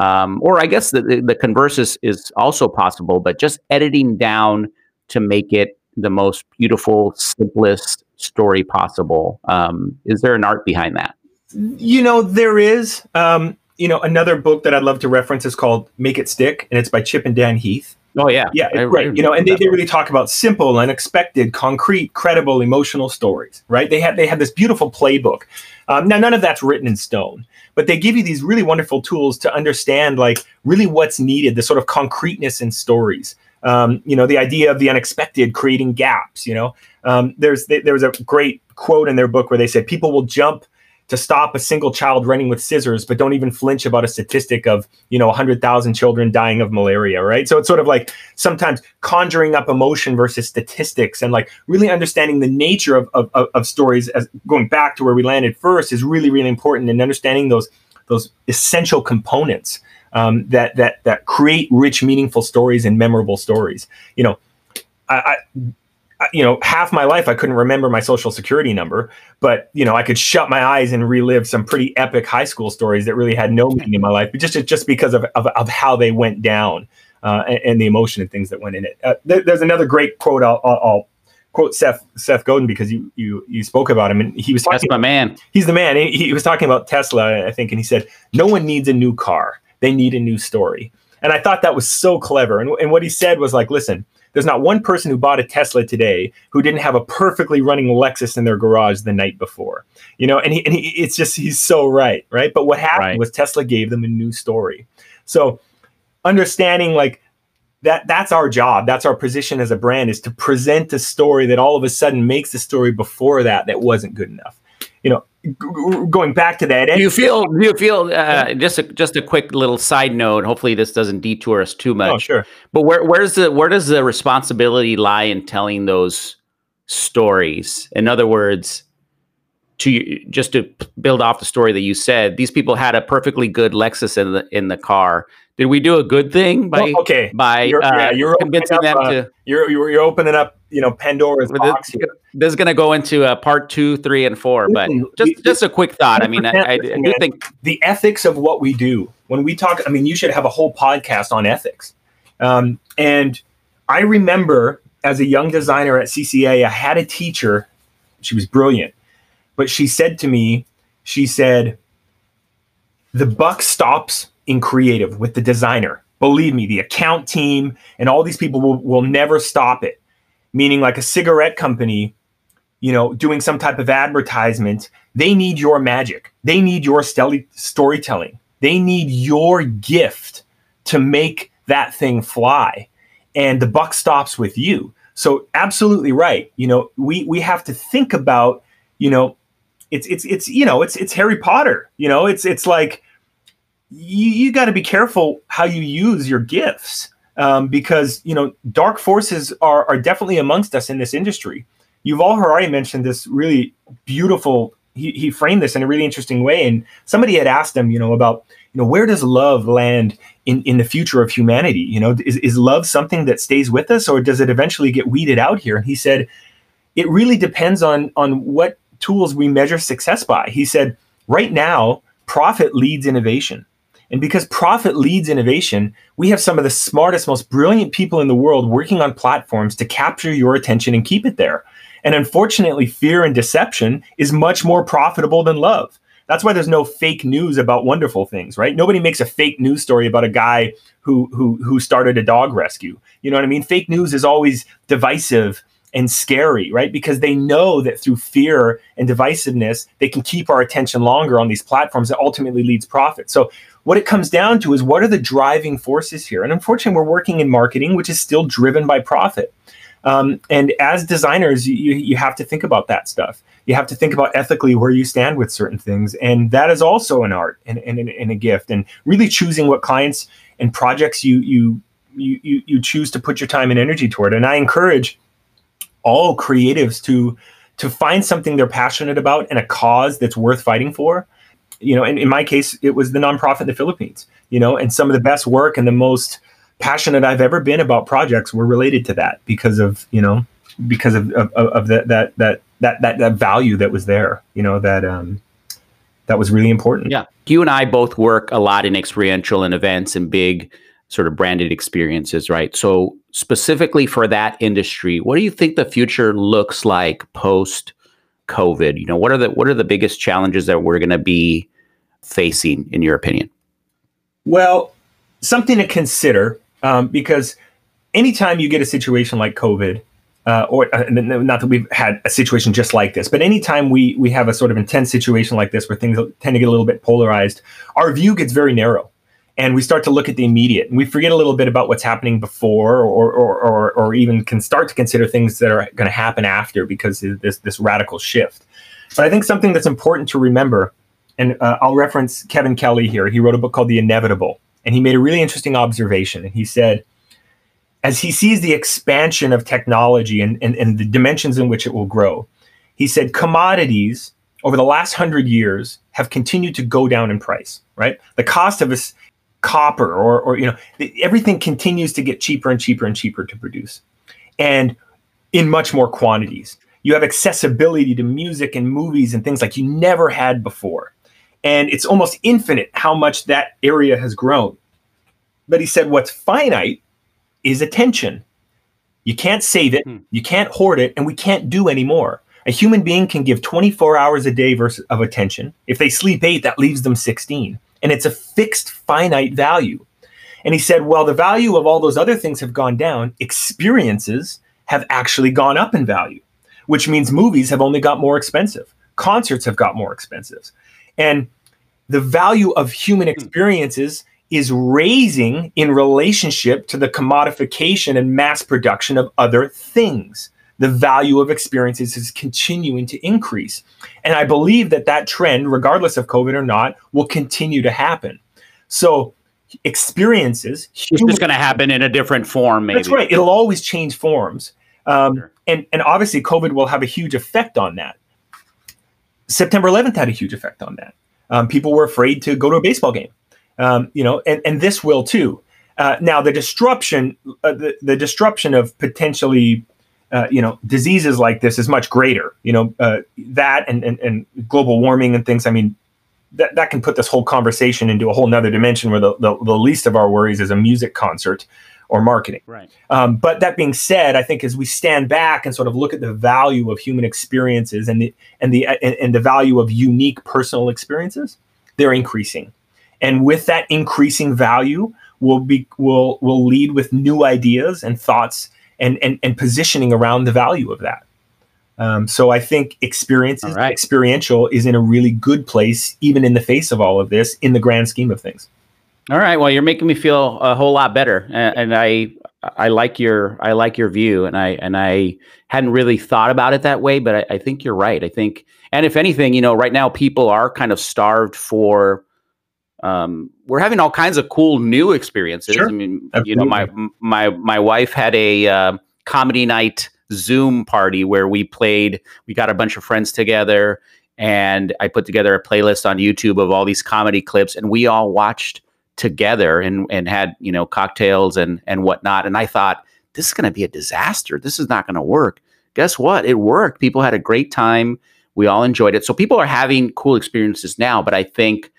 um, or I guess the, the, converse is, is also possible, but just editing down to make it the most beautiful, simplest story possible. Um, is there an art behind that? You know, there is. Um, you know, another book that I'd love to reference is called Make It Stick, and it's by Chip and Dan Heath. Oh yeah, Yeah, I- right. I you know, and they, they really talk about simple, unexpected, concrete, credible, emotional stories. Right? They have they have this beautiful playbook. Um, now, none of that's written in stone, but they give you these really wonderful tools to understand, like, really what's needed, the sort of concreteness in stories. Um, you know, the idea of the unexpected, creating gaps. You know, um, there's there was a great quote in their book where they said people will jump to stop a single child running with scissors, but don't even flinch about a statistic of, you know, 100,000 children dying of malaria, right? So it's sort of like sometimes conjuring up emotion versus statistics and like really understanding the nature of, of, of, stories as going back to where we landed first is really, really important and understanding those those essential components um, that that that create rich, meaningful stories and memorable stories. You know, I I- you know, half my life I couldn't remember my social security number, but you know, I could shut my eyes and relive some pretty epic high school stories that really had no meaning in my life, but just just because of of, of how they went down. uh, and, and the emotion and things that went in it. Uh, there, there's another great quote. I'll, I'll, I'll quote Seth Seth Godin because you you you spoke about him and he was talking. That's my man. he's the man. He, he was talking about Tesla, I think, and he said, "No one needs a new car; they need a new story." And I thought that was so clever. And, and what he said was like, "Listen, there's not one person who bought a Tesla today who didn't have a perfectly running Lexus in their garage the night before." You know, and he, and he it's just he's so right, right? But what happened Right. was Tesla gave them a new story. So understanding like that that's our job that's our position as a brand is to present a story that all of a sudden makes the story before that that wasn't good enough g- going back to that Do you feel? Do you feel? Uh, just a, just a quick little side note. Hopefully, this doesn't detour us too much. oh sure But where where's the where does the responsibility lie in telling those stories? In other words, to just to build off the story that you said, these people had a perfectly good Lexus in the in the car. Did we do a good thing by okay by You're- uh, yeah, you're convincing opening them up, uh, to? you're, you're you're opening up you know pandora's this- box here. This is going to go into uh, part two, three, and four. But just we- just a quick thought. I mean, I, I, I do man. think the ethics of what we do when we talk i mean you should have a whole podcast on ethics um, and i remember as a young designer at cca i had a teacher she was brilliant but she said to me she said the buck stops in creative with the designer believe me the account team and all these people will, will never stop it meaning like a cigarette company you know doing some type of advertisement they need your magic. They need your stel- storytelling. They need your gift to make that thing fly. And the buck stops with you. So absolutely right. You know, we we have to think about, you know, it's it's it's you know, it's it's Harry Potter. You know, it's it's like you, you got to be careful how you use your gifts um, because you know dark forces are are definitely amongst us in this industry. Yuval Harari mentioned this really beautiful. He, he framed this in a really interesting way, and somebody had asked him, you know, about you know where does love land in in the future of humanity? You know, is is love something that stays with us, or does it eventually get weeded out here? And he said, it really depends on on what tools we measure success by. He said, right now, profit leads innovation. And because profit leads innovation, we have some of the smartest, most brilliant people in the world working on platforms to capture your attention and keep it there. And unfortunately, fear and deception is much more profitable than love. That's why there's no fake news about wonderful things, right? Nobody makes a fake news story about a guy who who who started a dog rescue. You know what I mean? Fake news is always divisive and scary, right? Because they know that through fear and divisiveness, they can keep our attention longer on these platforms that ultimately leads profit. So what it comes down to is what are the driving forces here? And unfortunately, we're working in marketing, which is still driven by profit. Um, and as designers, you, you have to think about that stuff. You have to think about ethically where you stand with certain things. And that is also an art and, and, and a gift. And really choosing what clients and projects you, you, you, you, you choose to put your time and energy toward. And I encourage all creatives to to find something they're passionate about and a cause that's worth fighting for you know, in, my case, it was the nonprofit in the Philippines, you know, and some of the best work and the most passionate I've ever been about projects were related to that because of, you know, because of, of, of that, that, that, that, that, that value that was there, you know, that, um, that was really important. Yeah. You and I both work a lot in experiential and events and big sort of branded experiences, right? So, specifically for that industry, what do you think the future looks like post COVID? You know, what are the what are the biggest challenges that we're going to be facing in your opinion? Well, something to consider um, because anytime you get a situation like COVID, uh, or uh, not that we've had a situation just like this, but anytime we we have a sort of intense situation like this where things tend to get a little bit polarized, our view gets very narrow, and we start to look at the immediate, and we forget a little bit about what's happening before, or or or, or even can start to consider things that are going to happen after because of this this radical shift. But I think something that's important to remember and uh, I'll reference Kevin Kelly here. He wrote a book called The Inevitable, and he made a really interesting observation. And he said, as he sees the expansion of technology and, and, and the dimensions in which it will grow, he said, commodities over the last hundred years have continued to go down in price, right? The cost of this copper or, or you know, everything continues to get cheaper and cheaper and cheaper to produce. And in much more quantities. You have accessibility to music and movies and things like you never had before. And it's almost infinite how much that area has grown. But he said what's finite is attention. You can't save it, Hmm. you can't hoard it, and we can't do anymore. A human being can give 24 hours a day versus, of attention. If they sleep eight, that leaves them 16. And it's a fixed, finite value. And he said, well, the value of all those other things have gone down. Experiences have actually gone up in value, which means movies have only got more expensive. Concerts have got more expensive. And the value of human hmm. experiences is raising in relationship to the commodification and mass production of other things. The value of experiences is continuing to increase. And I believe that that trend, regardless of COVID or not, will continue to happen. So, experiences, It's just going to happen in a different form, maybe. that's right. It'll always change forms. Um, Sure. and, and obviously, COVID will have a huge effect on that. September 11th had a huge effect on that. Um, people were afraid to go to a baseball game, um, you know, and, and this will too. Uh, now, the disruption, uh, the, the disruption of potentially, uh, you know, diseases like this is much greater. You know, uh, that and, and, and global warming and things. I mean, that, that can put this whole conversation into a whole nother dimension where the, the, the least of our worries is a music concert or marketing. Right. Um, but that being said, I think as we stand back and sort of look at the value of human experiences and the and the and, and the value of unique personal experiences, they're increasing, and with that increasing value, will be will will lead with new ideas and thoughts and and, and positioning around the value of that. Um, so I think experiences, right. experiential, is in a really good place, even in the face of all of this, in the grand scheme of things. All right. Well, you're making me feel a whole lot better, and, and I I like your I like your view, and I and I hadn't really thought about it that way, but I, I think you're right. I think, and if anything, you know, right now people are kind of starved for. Um, we're having all kinds of cool new experiences. Sure. I mean, you know, my my my wife had a uh, comedy night Zoom party where we played. We got a bunch of friends together, and I put together a playlist on YouTube of all these comedy clips, and we all watched together and and had you know cocktails and and whatnot. And I thought this is going to be a disaster. This is not going to work. Guess what? It worked. People had a great time. We all enjoyed it. So people are having cool experiences now, but I think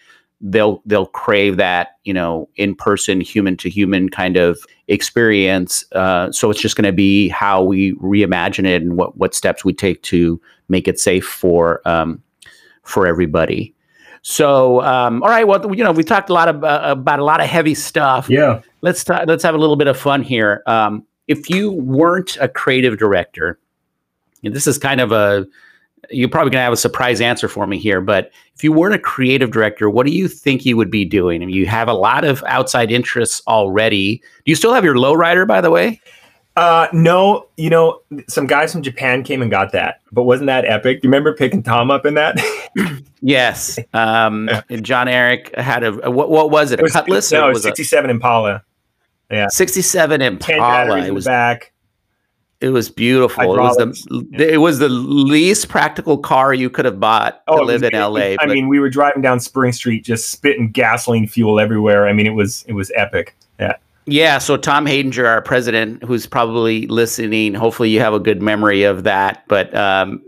they'll they'll crave that you know in person, human to human kind of experience. Uh, so it's just going to be how we reimagine it and what what steps we take to make it safe for um, for everybody. So, um, all right. Well, you know, we talked a lot of, uh, about a lot of heavy stuff. Yeah. Let's ta- let's have a little bit of fun here. Um, if you weren't a creative director, and this is kind of a you're probably going to have a surprise answer for me here, but if you weren't a creative director, what do you think you would be doing? I mean, you have a lot of outside interests already. Do you still have your lowrider, by the way? Uh, no, you know, some guys from Japan came and got that, but wasn't that epic? Do you remember picking Tom up in that? Yes. Um, John Eric had a, what? What was it? A was- Cutlass? No, it was was 67 Impala. a 67 Ten Impala. batteries It in was the back. It was beautiful. It was the it was the least practical car you could have bought to live was- in LA. I mean, we were driving down Spring Street, just spitting gasoline fuel everywhere. I mean, it was it was epic. Yeah. yeah, so Tom Haydinger, our president, who's probably listening, hopefully you have a good memory of that. But um,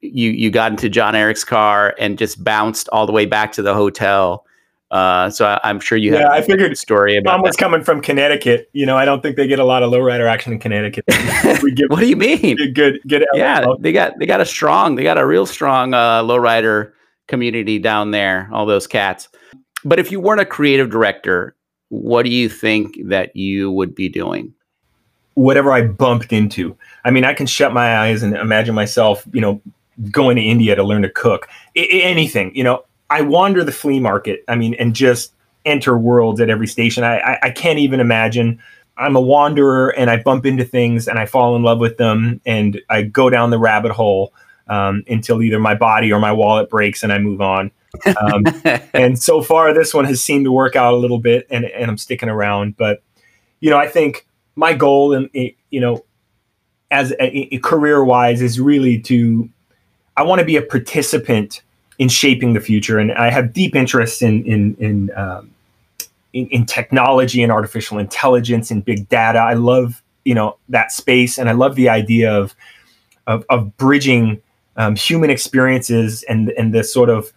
you you got into John Eric's car and just bounced all the way back to the hotel. Uh, so I, I'm sure you have Yeah, I a figured story about Tom was that. coming from Connecticut. You know, I don't think they get a lot of lowrider action in Connecticut. What do you mean? good, good, yeah, they got they got a strong, they got a real strong uh, lowrider community down there. All those cats. But if you weren't a creative director, what do you think that you would be doing? whatever I bumped into. I mean, I can shut my eyes and imagine myself, you know, going to India to learn to cook. I- I- anything, you know. I wander the flea market. I mean, and just enter worlds at every station. I, I I can't even imagine. I'm a wanderer, and I bump into things, and I fall in love with them, and I go down the rabbit hole um, until either my body or my wallet breaks, and I move on. Um, and so far this one has seemed to work out a little bit and, and i'm sticking around but you know i think my goal and you know as a career wise is really to i want to be a participant in shaping the future and i have deep interests in in in, um, in in technology and artificial intelligence and big data i love you know that space and i love the idea of of, of bridging um, human experiences and and the sort of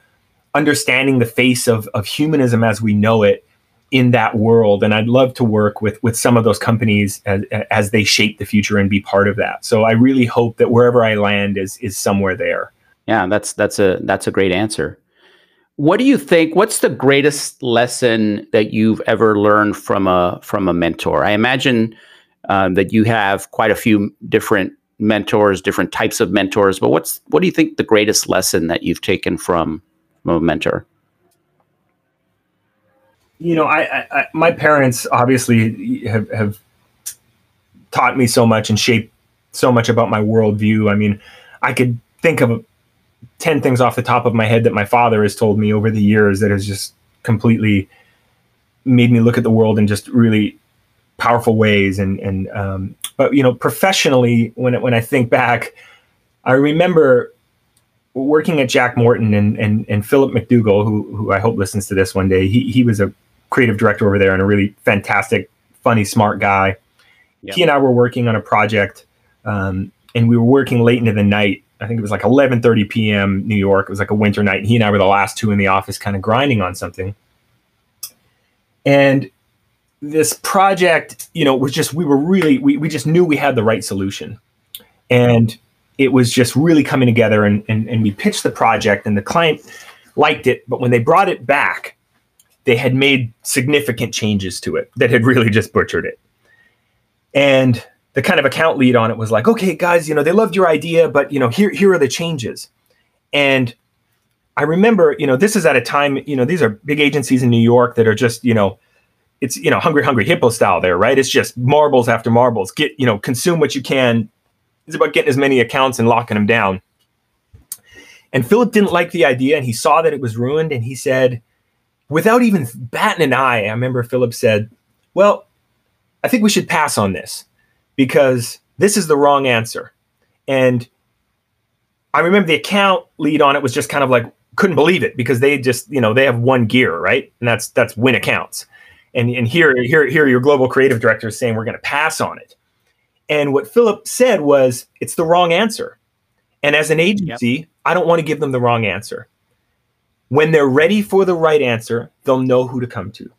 understanding the face of, of humanism as we know it in that world, and I'd love to work with with some of those companies as, as they shape the future and be part of that. So I really hope that wherever I land is is somewhere there. Yeah, that's that's a that's a great answer. What do you think? What's the greatest lesson that you've ever learned from a from a mentor? I imagine um, that you have quite a few different mentors, different types of mentors. But what's what do you think the greatest lesson that you've taken from, from a mentor? you know, I, I, I my parents obviously have, have taught me so much and shaped so much about my worldview. I mean, I could think of 10 things off the top of my head that my father has told me over the years that has just completely made me look at the world in just really powerful ways. And, and, um, but, you know, professionally, when, it, when I think back, I remember working at Jack Morton and, and, and Philip McDougall, who, who I hope listens to this one day. He, he was a creative director over there and a really fantastic, funny, smart guy. Yep. He and I were working on a project, um, and we were working late into the night. I think it was like 11:30 p.m. New York. It was like a winter night. And he and I were the last two in the office, kind of grinding on something. And this project, you know, was just we were really we we just knew we had the right solution, and it was just really coming together. And and and we pitched the project, and the client liked it, but when they brought it back, they had made significant changes to it that had really just butchered it. And the kind of account lead on it was like, okay, guys, you know, they loved your idea, but you know, here, here are the changes. And I remember, you know, this is at a time, you know, these are big agencies in New York that are just, you know, it's, you know, hungry, hungry hippo style there, right? It's just marbles after marbles. Get, you know, consume what you can. It's about getting as many accounts and locking them down. And Philip didn't like the idea and he saw that it was ruined and he said, without even batting an eye, I remember Philip said, Well, I think we should pass on this because this is the wrong answer. And I remember the account lead on it was just kind of like couldn't believe it because they just, you know, they have one gear, right? And that's that's win accounts. And and here here here your global creative director is saying we're going to pass on it. And what Philip said was it's the wrong answer. And as an agency, I don't want to give them the wrong answer. When they're ready for the right answer, they'll know who to come to.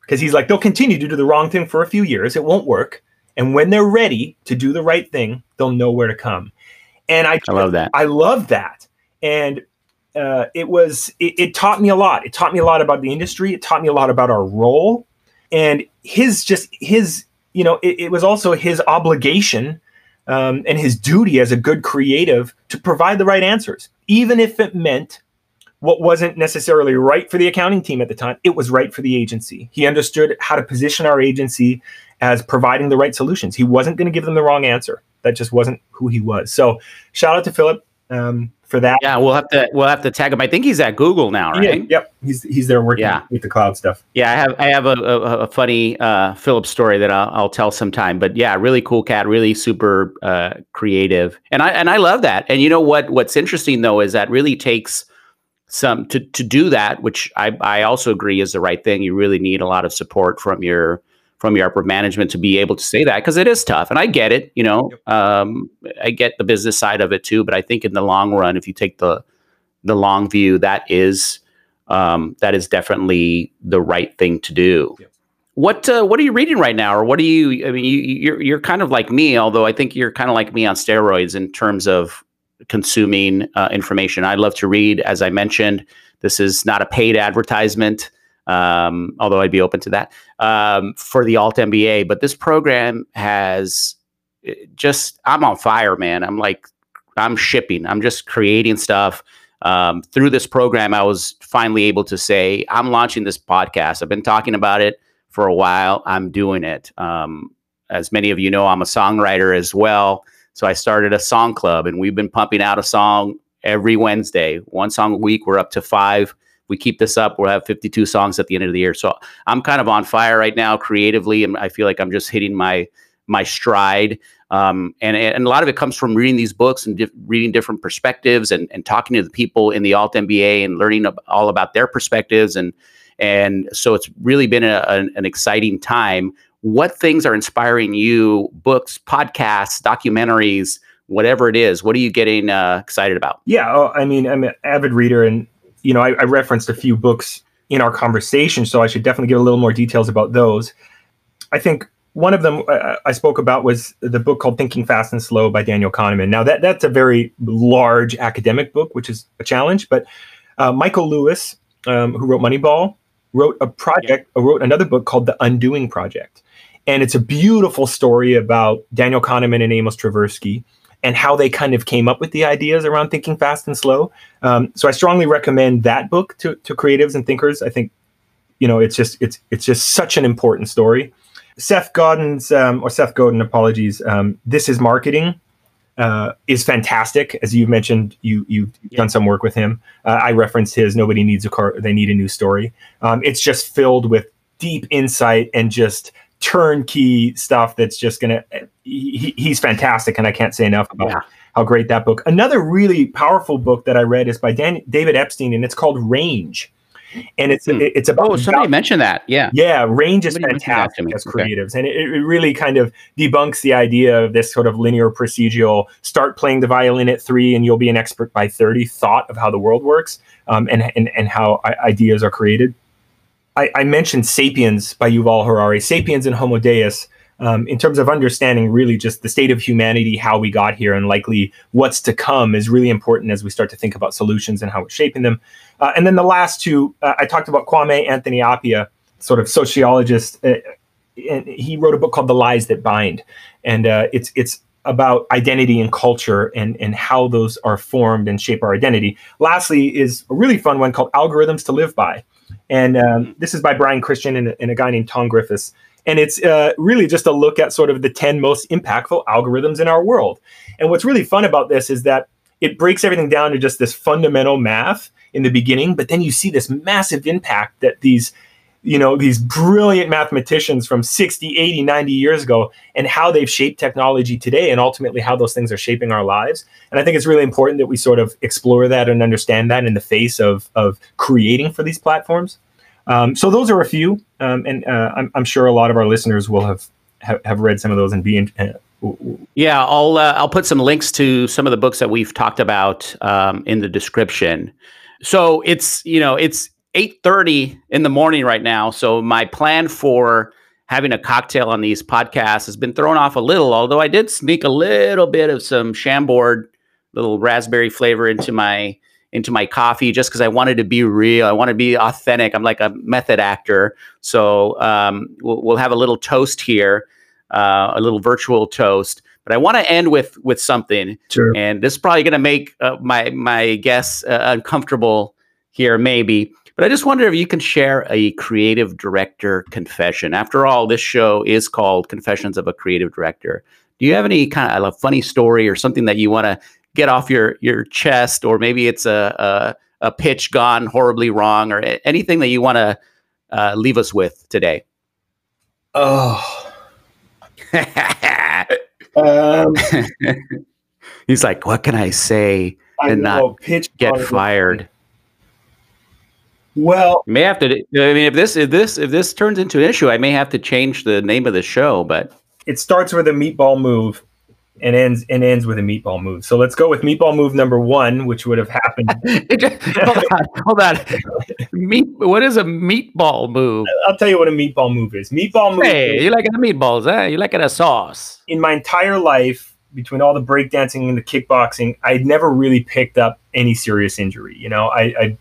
Because he's like, they'll continue to do the wrong thing for a few years. It won't work. And when they're ready to do the right thing, they'll know where to come. And I, I love that. I love that. And uh, it was, it, it taught me a lot. It taught me a lot about the industry. It taught me a lot about our role. And his, just his, you know, it, it was also his obligation um, and his duty as a good creative to provide the right answers, even if it meant what wasn't necessarily right for the accounting team at the time, it was right for the agency. He understood how to position our agency as providing the right solutions. He wasn't going to give them the wrong answer. That just wasn't who he was. So, shout out to Philip um, for that. Yeah, we'll have to we'll have to tag him. I think he's at Google now, right? Yeah, yep, he's he's there working Yeah. with the cloud stuff. Yeah, I have I have a, a, a funny uh, Philip story that I'll, I'll tell sometime. But yeah, really cool cat, really super uh, creative, and I and I love that. And you know what? What's interesting though is that really takes some to to do that, which I I also agree is the right thing. You really need a lot of support from your from your upper management to be able to say that because it is tough, and I get it. You know, um, I get the business side of it too, but I think in the long run, if you take the the long view, that is um, that is definitely the right thing to do. Yep. What uh, what are you reading right now, or what are you? I mean, you, you're you're kind of like me, although I think you're kind of like me on steroids in terms of consuming uh, information. I love to read, as I mentioned. This is not a paid advertisement, um, although I'd be open to that um, for the Alt MBA. But this program has uh, just I'm on fire, man. I'm like I'm shipping. I'm just creating stuff. Um, through this program, I was finally able to say, I'm launching this podcast. I've been talking about it for a while. I'm doing it. Um, as many of you know, I'm a songwriter as well. So I started a song club, and we've been pumping out a song every Wednesday, one song a week. We're up to five. We keep this up. We'll have 52 songs at the end of the year. So I'm kind of on fire right now creatively, and I feel like I'm just hitting my my stride. Um, and and a lot of it comes from reading these books and dif- reading different perspectives and, and talking to the people in the alt MBA and learning ab- all about their perspectives and and so it's really been a, an, an exciting time. What things are inspiring you? Books, podcasts, documentaries, whatever it is. What are you getting uh, excited about? Yeah, oh, I mean, I'm an avid reader, and you know, I, I referenced a few books in our conversation, so I should definitely give a little more details about those. I think one of them uh, I spoke about was the book called Thinking Fast and Slow by Daniel Kahneman. Now that that's a very large academic book, which is a challenge. But uh, Michael Lewis, um, who wrote Moneyball, wrote a project, uh, wrote another book called The Undoing Project, and it's a beautiful story about Daniel Kahneman and Amos Tversky and how they kind of came up with the ideas around thinking fast and slow. Um, so I strongly recommend that book to, to creatives and thinkers. I think, you know, it's just it's it's just such an important story. Seth Godin's um, or Seth Godin, apologies. Um, this is marketing. Uh, is fantastic, as you've mentioned. You you've done some work with him. Uh, I referenced his "Nobody Needs a Car; They Need a New Story." Um, it's just filled with deep insight and just turnkey stuff. That's just gonna. He, he's fantastic, and I can't say enough about Yeah. how great that book. Another really powerful book that I read is by Dan, David Epstein, and it's called Range, and it's Hmm. it's about Oh, somebody mentioned that. Yeah. yeah, range is Somebody mentioned that to fantastic as Okay. creatives, and it, it really kind of debunks the idea of this sort of linear procedural start playing the violin at three and you'll be an expert by thirty thought of how the world works um, and, and and how ideas are created. I, I mentioned *Sapiens* by Yuval Harari. *Sapiens* and *Homo Deus*. Um, in terms of understanding really just the state of humanity, how we got here, and likely what's to come is really important as we start to think about solutions and how we're shaping them. Uh, and then the last two, uh, I talked about Kwame Anthony Appiah, sort of sociologist, uh, and he wrote a book called The Lies That Bind, and uh, it's it's about identity and culture and and how those are formed and shape our identity. Lastly, is a really fun one called Algorithms to Live By, and um, this is by Brian Christian and, a- and a guy named Tom Griffiths. And it's uh, really just a look at sort of the 10 most impactful algorithms in our world. And what's really fun about this is that it breaks everything down to just this fundamental math in the beginning, but then you see this massive impact that these you know these brilliant mathematicians from 60 80 90 years ago and how they've shaped technology today and ultimately how those things are shaping our lives. And i think it's really important that we sort of explore that and understand that in the face of of creating for these platforms. Um, so those are a few um, and uh, I'm, I'm sure a lot of our listeners will have have, have read some of those and be in, uh, Yeah, I'll uh, I'll put some links to some of the books that we've talked about um, in the description. So it's you know it's eight thirty in the morning right now. So my plan for having a cocktail on these podcasts has been thrown off a little. Although I did sneak a little bit of some Chambord, little raspberry flavor into my into my coffee just because I wanted to be real. I want to be authentic. I'm like a method actor. So um, we'll, we'll have a little toast here, uh, a little virtual toast. But I want to end with with something, sure and this is probably going to make uh, my my guests uh, uncomfortable here, maybe. But I just wonder if you can share a creative director confession. After all, this show is called Confessions of a Creative Director. Do you have any kind of a funny story or something that you want to get off your your chest, or maybe it's a a, a pitch gone horribly wrong, or anything that you want to uh, leave us with today? oh um, He's like, what can I say? And not pitch Get fired. Well May have to. I mean, if this if this if this turns into an issue, I may have to change the name of the show. But it starts with a meatball move and ends and ends with a meatball move. So let's go with meatball move number one, which would have happened. hold on, hold on. Meat. What is a meatball move? I'll tell you what a meatball move is. Meatball move Hey, you like the meatballs, huh? You like it a sauce. in my entire life, between all the breakdancing and the kickboxing, I'd never really picked up any serious injury. You know, I, I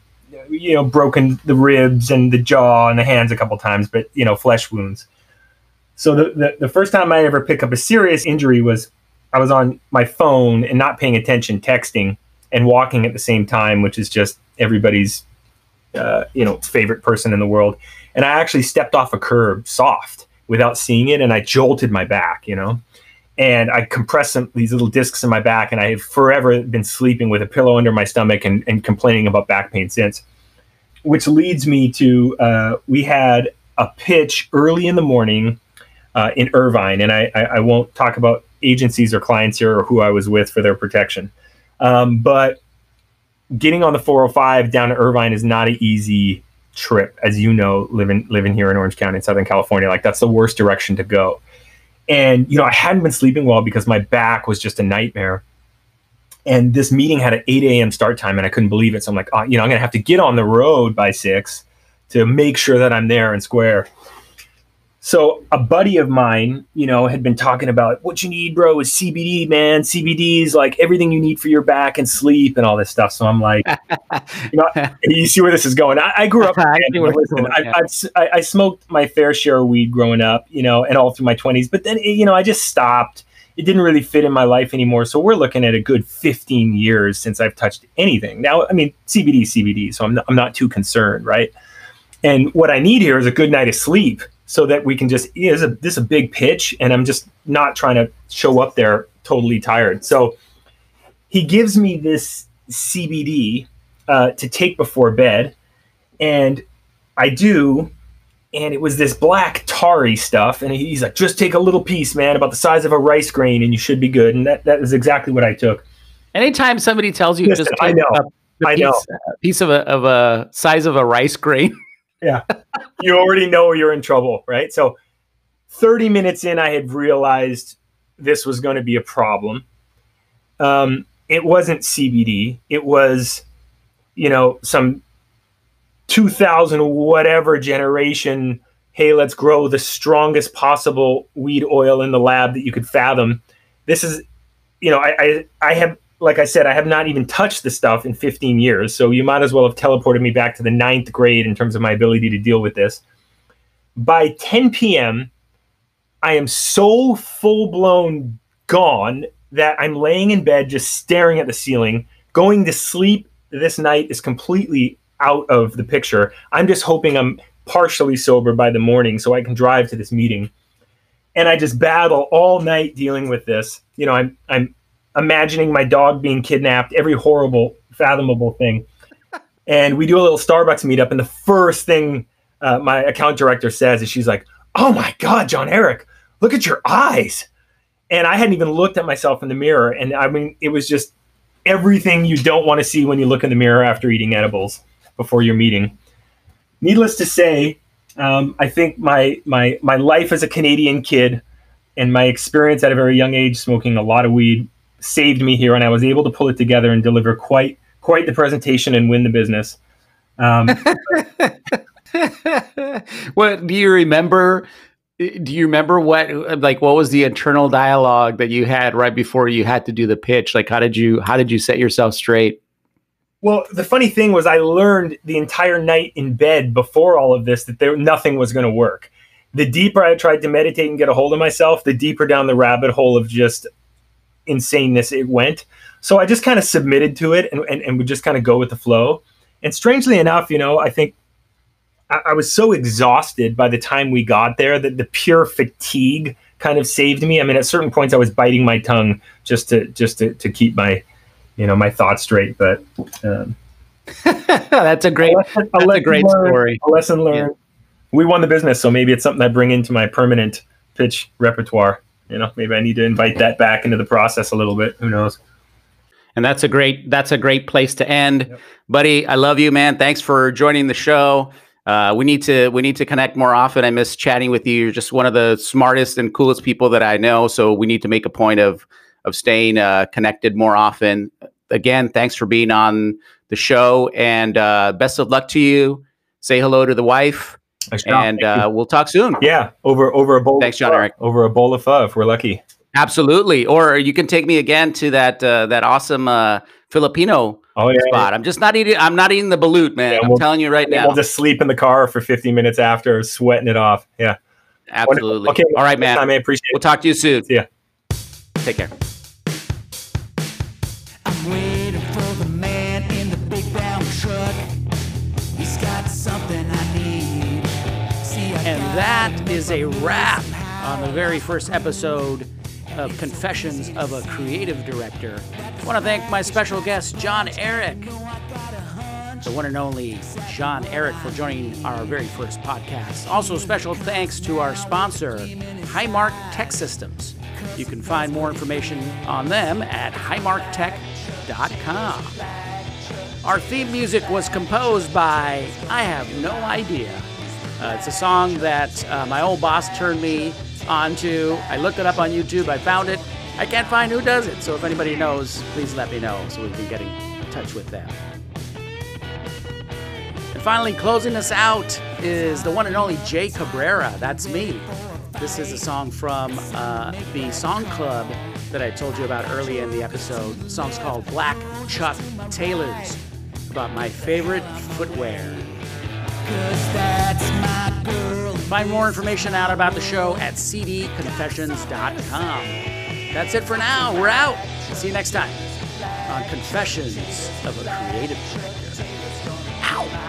you know, broken the ribs and the jaw and the hands a couple times, but you know, flesh wounds. So the, the, the first time I ever picked up a serious injury was I was on my phone and not paying attention, texting and walking at the same time, which is just everybody's, uh, you know, favorite person in the world. And I actually stepped off a curb soft without seeing it, and I jolted my back, you know, and I compressed some, these little discs in my back, and I have forever been sleeping with a pillow under my stomach and, and complaining about back pain since. Which leads me to uh, we had a pitch early in the morning uh, in Irvine, and I, I, I won't talk about agencies or clients here or who I was with for their protection. Um, but getting on the 405 down to Irvine is not an easy trip, as you know, living living here in Orange County in Southern California. Like that's the worst direction to go. And you know, I hadn't been sleeping well because my back was just a nightmare. And this meeting had an 8 a.m. start time, and I couldn't believe it. So I'm like, oh, you know, I'm gonna have to get on the road by six to make sure that I'm there and square. So a buddy of mine, you know, had been talking about what you need, bro, is CBD, man. CBD is like everything you need for your back and sleep and all this stuff. So I'm like, you know, you see where this is going. I, I grew up. I see where it's listen, going, I, yeah. I've s- I, I smoked my fair share of weed growing up, you know, and all through my 20s. But then, you know, I just stopped. It didn't really fit in my life anymore. So we're looking at a good 15 years since I've touched anything. Now, I mean, CBD, CBD. So I'm not, I'm not too concerned, right? And what I need here is a good night of sleep so that we can just, this, is a, this is a big pitch and I'm just not trying to show up there totally tired. So he gives me this CBD uh, to take before bed. And I do. And it was this black tarry stuff. And he's like, just take a little piece, man, about the size of a rice grain and you should be good. And that, that is exactly what I took. Anytime somebody tells you Listen, just I take know. a, a I piece, know. a piece of a, of a size of a rice grain, yeah, you already know you're in trouble, right? So 30 minutes in, I had realized this was going to be a problem. Um, it wasn't CBD. It was, you know, some 2000 whatever generation. Hey, let's grow the strongest possible weed oil in the lab that you could fathom. This is, you know, I, I, I have, like I said, I have not even touched the stuff in 15 years. So you might as well have teleported me back to the ninth grade in terms of my ability to deal with this. By 10 p.m., I am so full blown gone that I'm laying in bed just staring at the ceiling. Going to sleep this night is completely out of the picture. I'm just hoping I'm partially sober by the morning so I can drive to this meeting. And I just battle all night dealing with this. You know, I'm I'm imagining my dog being kidnapped, every horrible, fathomable thing. And we do a little Starbucks meetup, and the first thing uh, my account director says is she's like, "Oh my God, John Eric, look at your eyes." And I hadn't even looked at myself in the mirror, and I mean, it was just everything you don't want to see when you look in the mirror after eating edibles before your meeting. Needless to say, um, I think my my my life as a Canadian kid and my experience at a very young age smoking a lot of weed saved me here, and I was able to pull it together and deliver quite quite the presentation and win the business. Um, what do you remember? Do you remember what like what was the internal dialogue that you had right before you had to do the pitch? Like how did you how did you set yourself straight? Well, the funny thing was, I learned the entire night in bed before all of this that there nothing was going to work. The deeper I tried to meditate and get a hold of myself, the deeper down the rabbit hole of just insaneness it went. So I just kind of submitted to it and, and, and would just kind of go with the flow. And strangely enough, you know, I think I, I was so exhausted by the time we got there that the pure fatigue kind of saved me. I mean, at certain points, I was biting my tongue just to just to, to keep my you know my thoughts straight. But um, That's a great lesson- that's a lesson great learned, story. A lesson learned. We won the business, so maybe it's something I bring into my permanent pitch repertoire. You know, maybe I need to invite that back into the process a little bit. Who knows? And that's a great that's a great place to end, buddy. I love you, man. Thanks for joining the show. Uh, we need to we need to connect more often. I miss chatting with you. You're just one of the smartest and coolest people that I know. So we need to make a point of of staying uh, connected more often. Again, thanks for being on the show, and uh, best of luck to you. Say hello to the wife, shall. and uh, we'll talk soon. yeah, over over a bowl. Thanks, of John. Eric. Over a bowl of pho, if we're lucky. Absolutely. Or you can take me again to that uh, that awesome uh, Filipino Oh yeah. spot. I'm just not eating. I'm not eating the balut, man. Yeah, I'm we'll- telling you right now. We'll just sleep in the car for 50 minutes after, sweating it off. Yeah. Absolutely. Okay. All right, man. Time, I appreciate it. We'll talk to you soon. Ya. Take care. That is a wrap on the very first episode of Confessions of a Creative Director. I want to thank my special guest, John Eric, the one and only John Eric, for joining our very first podcast. Also, special thanks to our sponsor, Highmark Tech Systems. You can find more information on them at highmarktech.com. Our theme music was composed by I have no idea. Uh, it's a song that uh, my old boss turned me onto. I looked it up on YouTube. I found it. I can't find who does it. So if anybody knows, please let me know so we can get in touch with them. And finally, closing us out is the one and only Jay Cabrera. That's me. This is a song from uh, the song club that I told you about earlier in the episode. The song's called Black Chuck Taylors, about my favorite footwear. Find more information out about the show at cdconfessions.com. That's it for now. We're out. See you next time on Confessions of a Creative Director. Ow!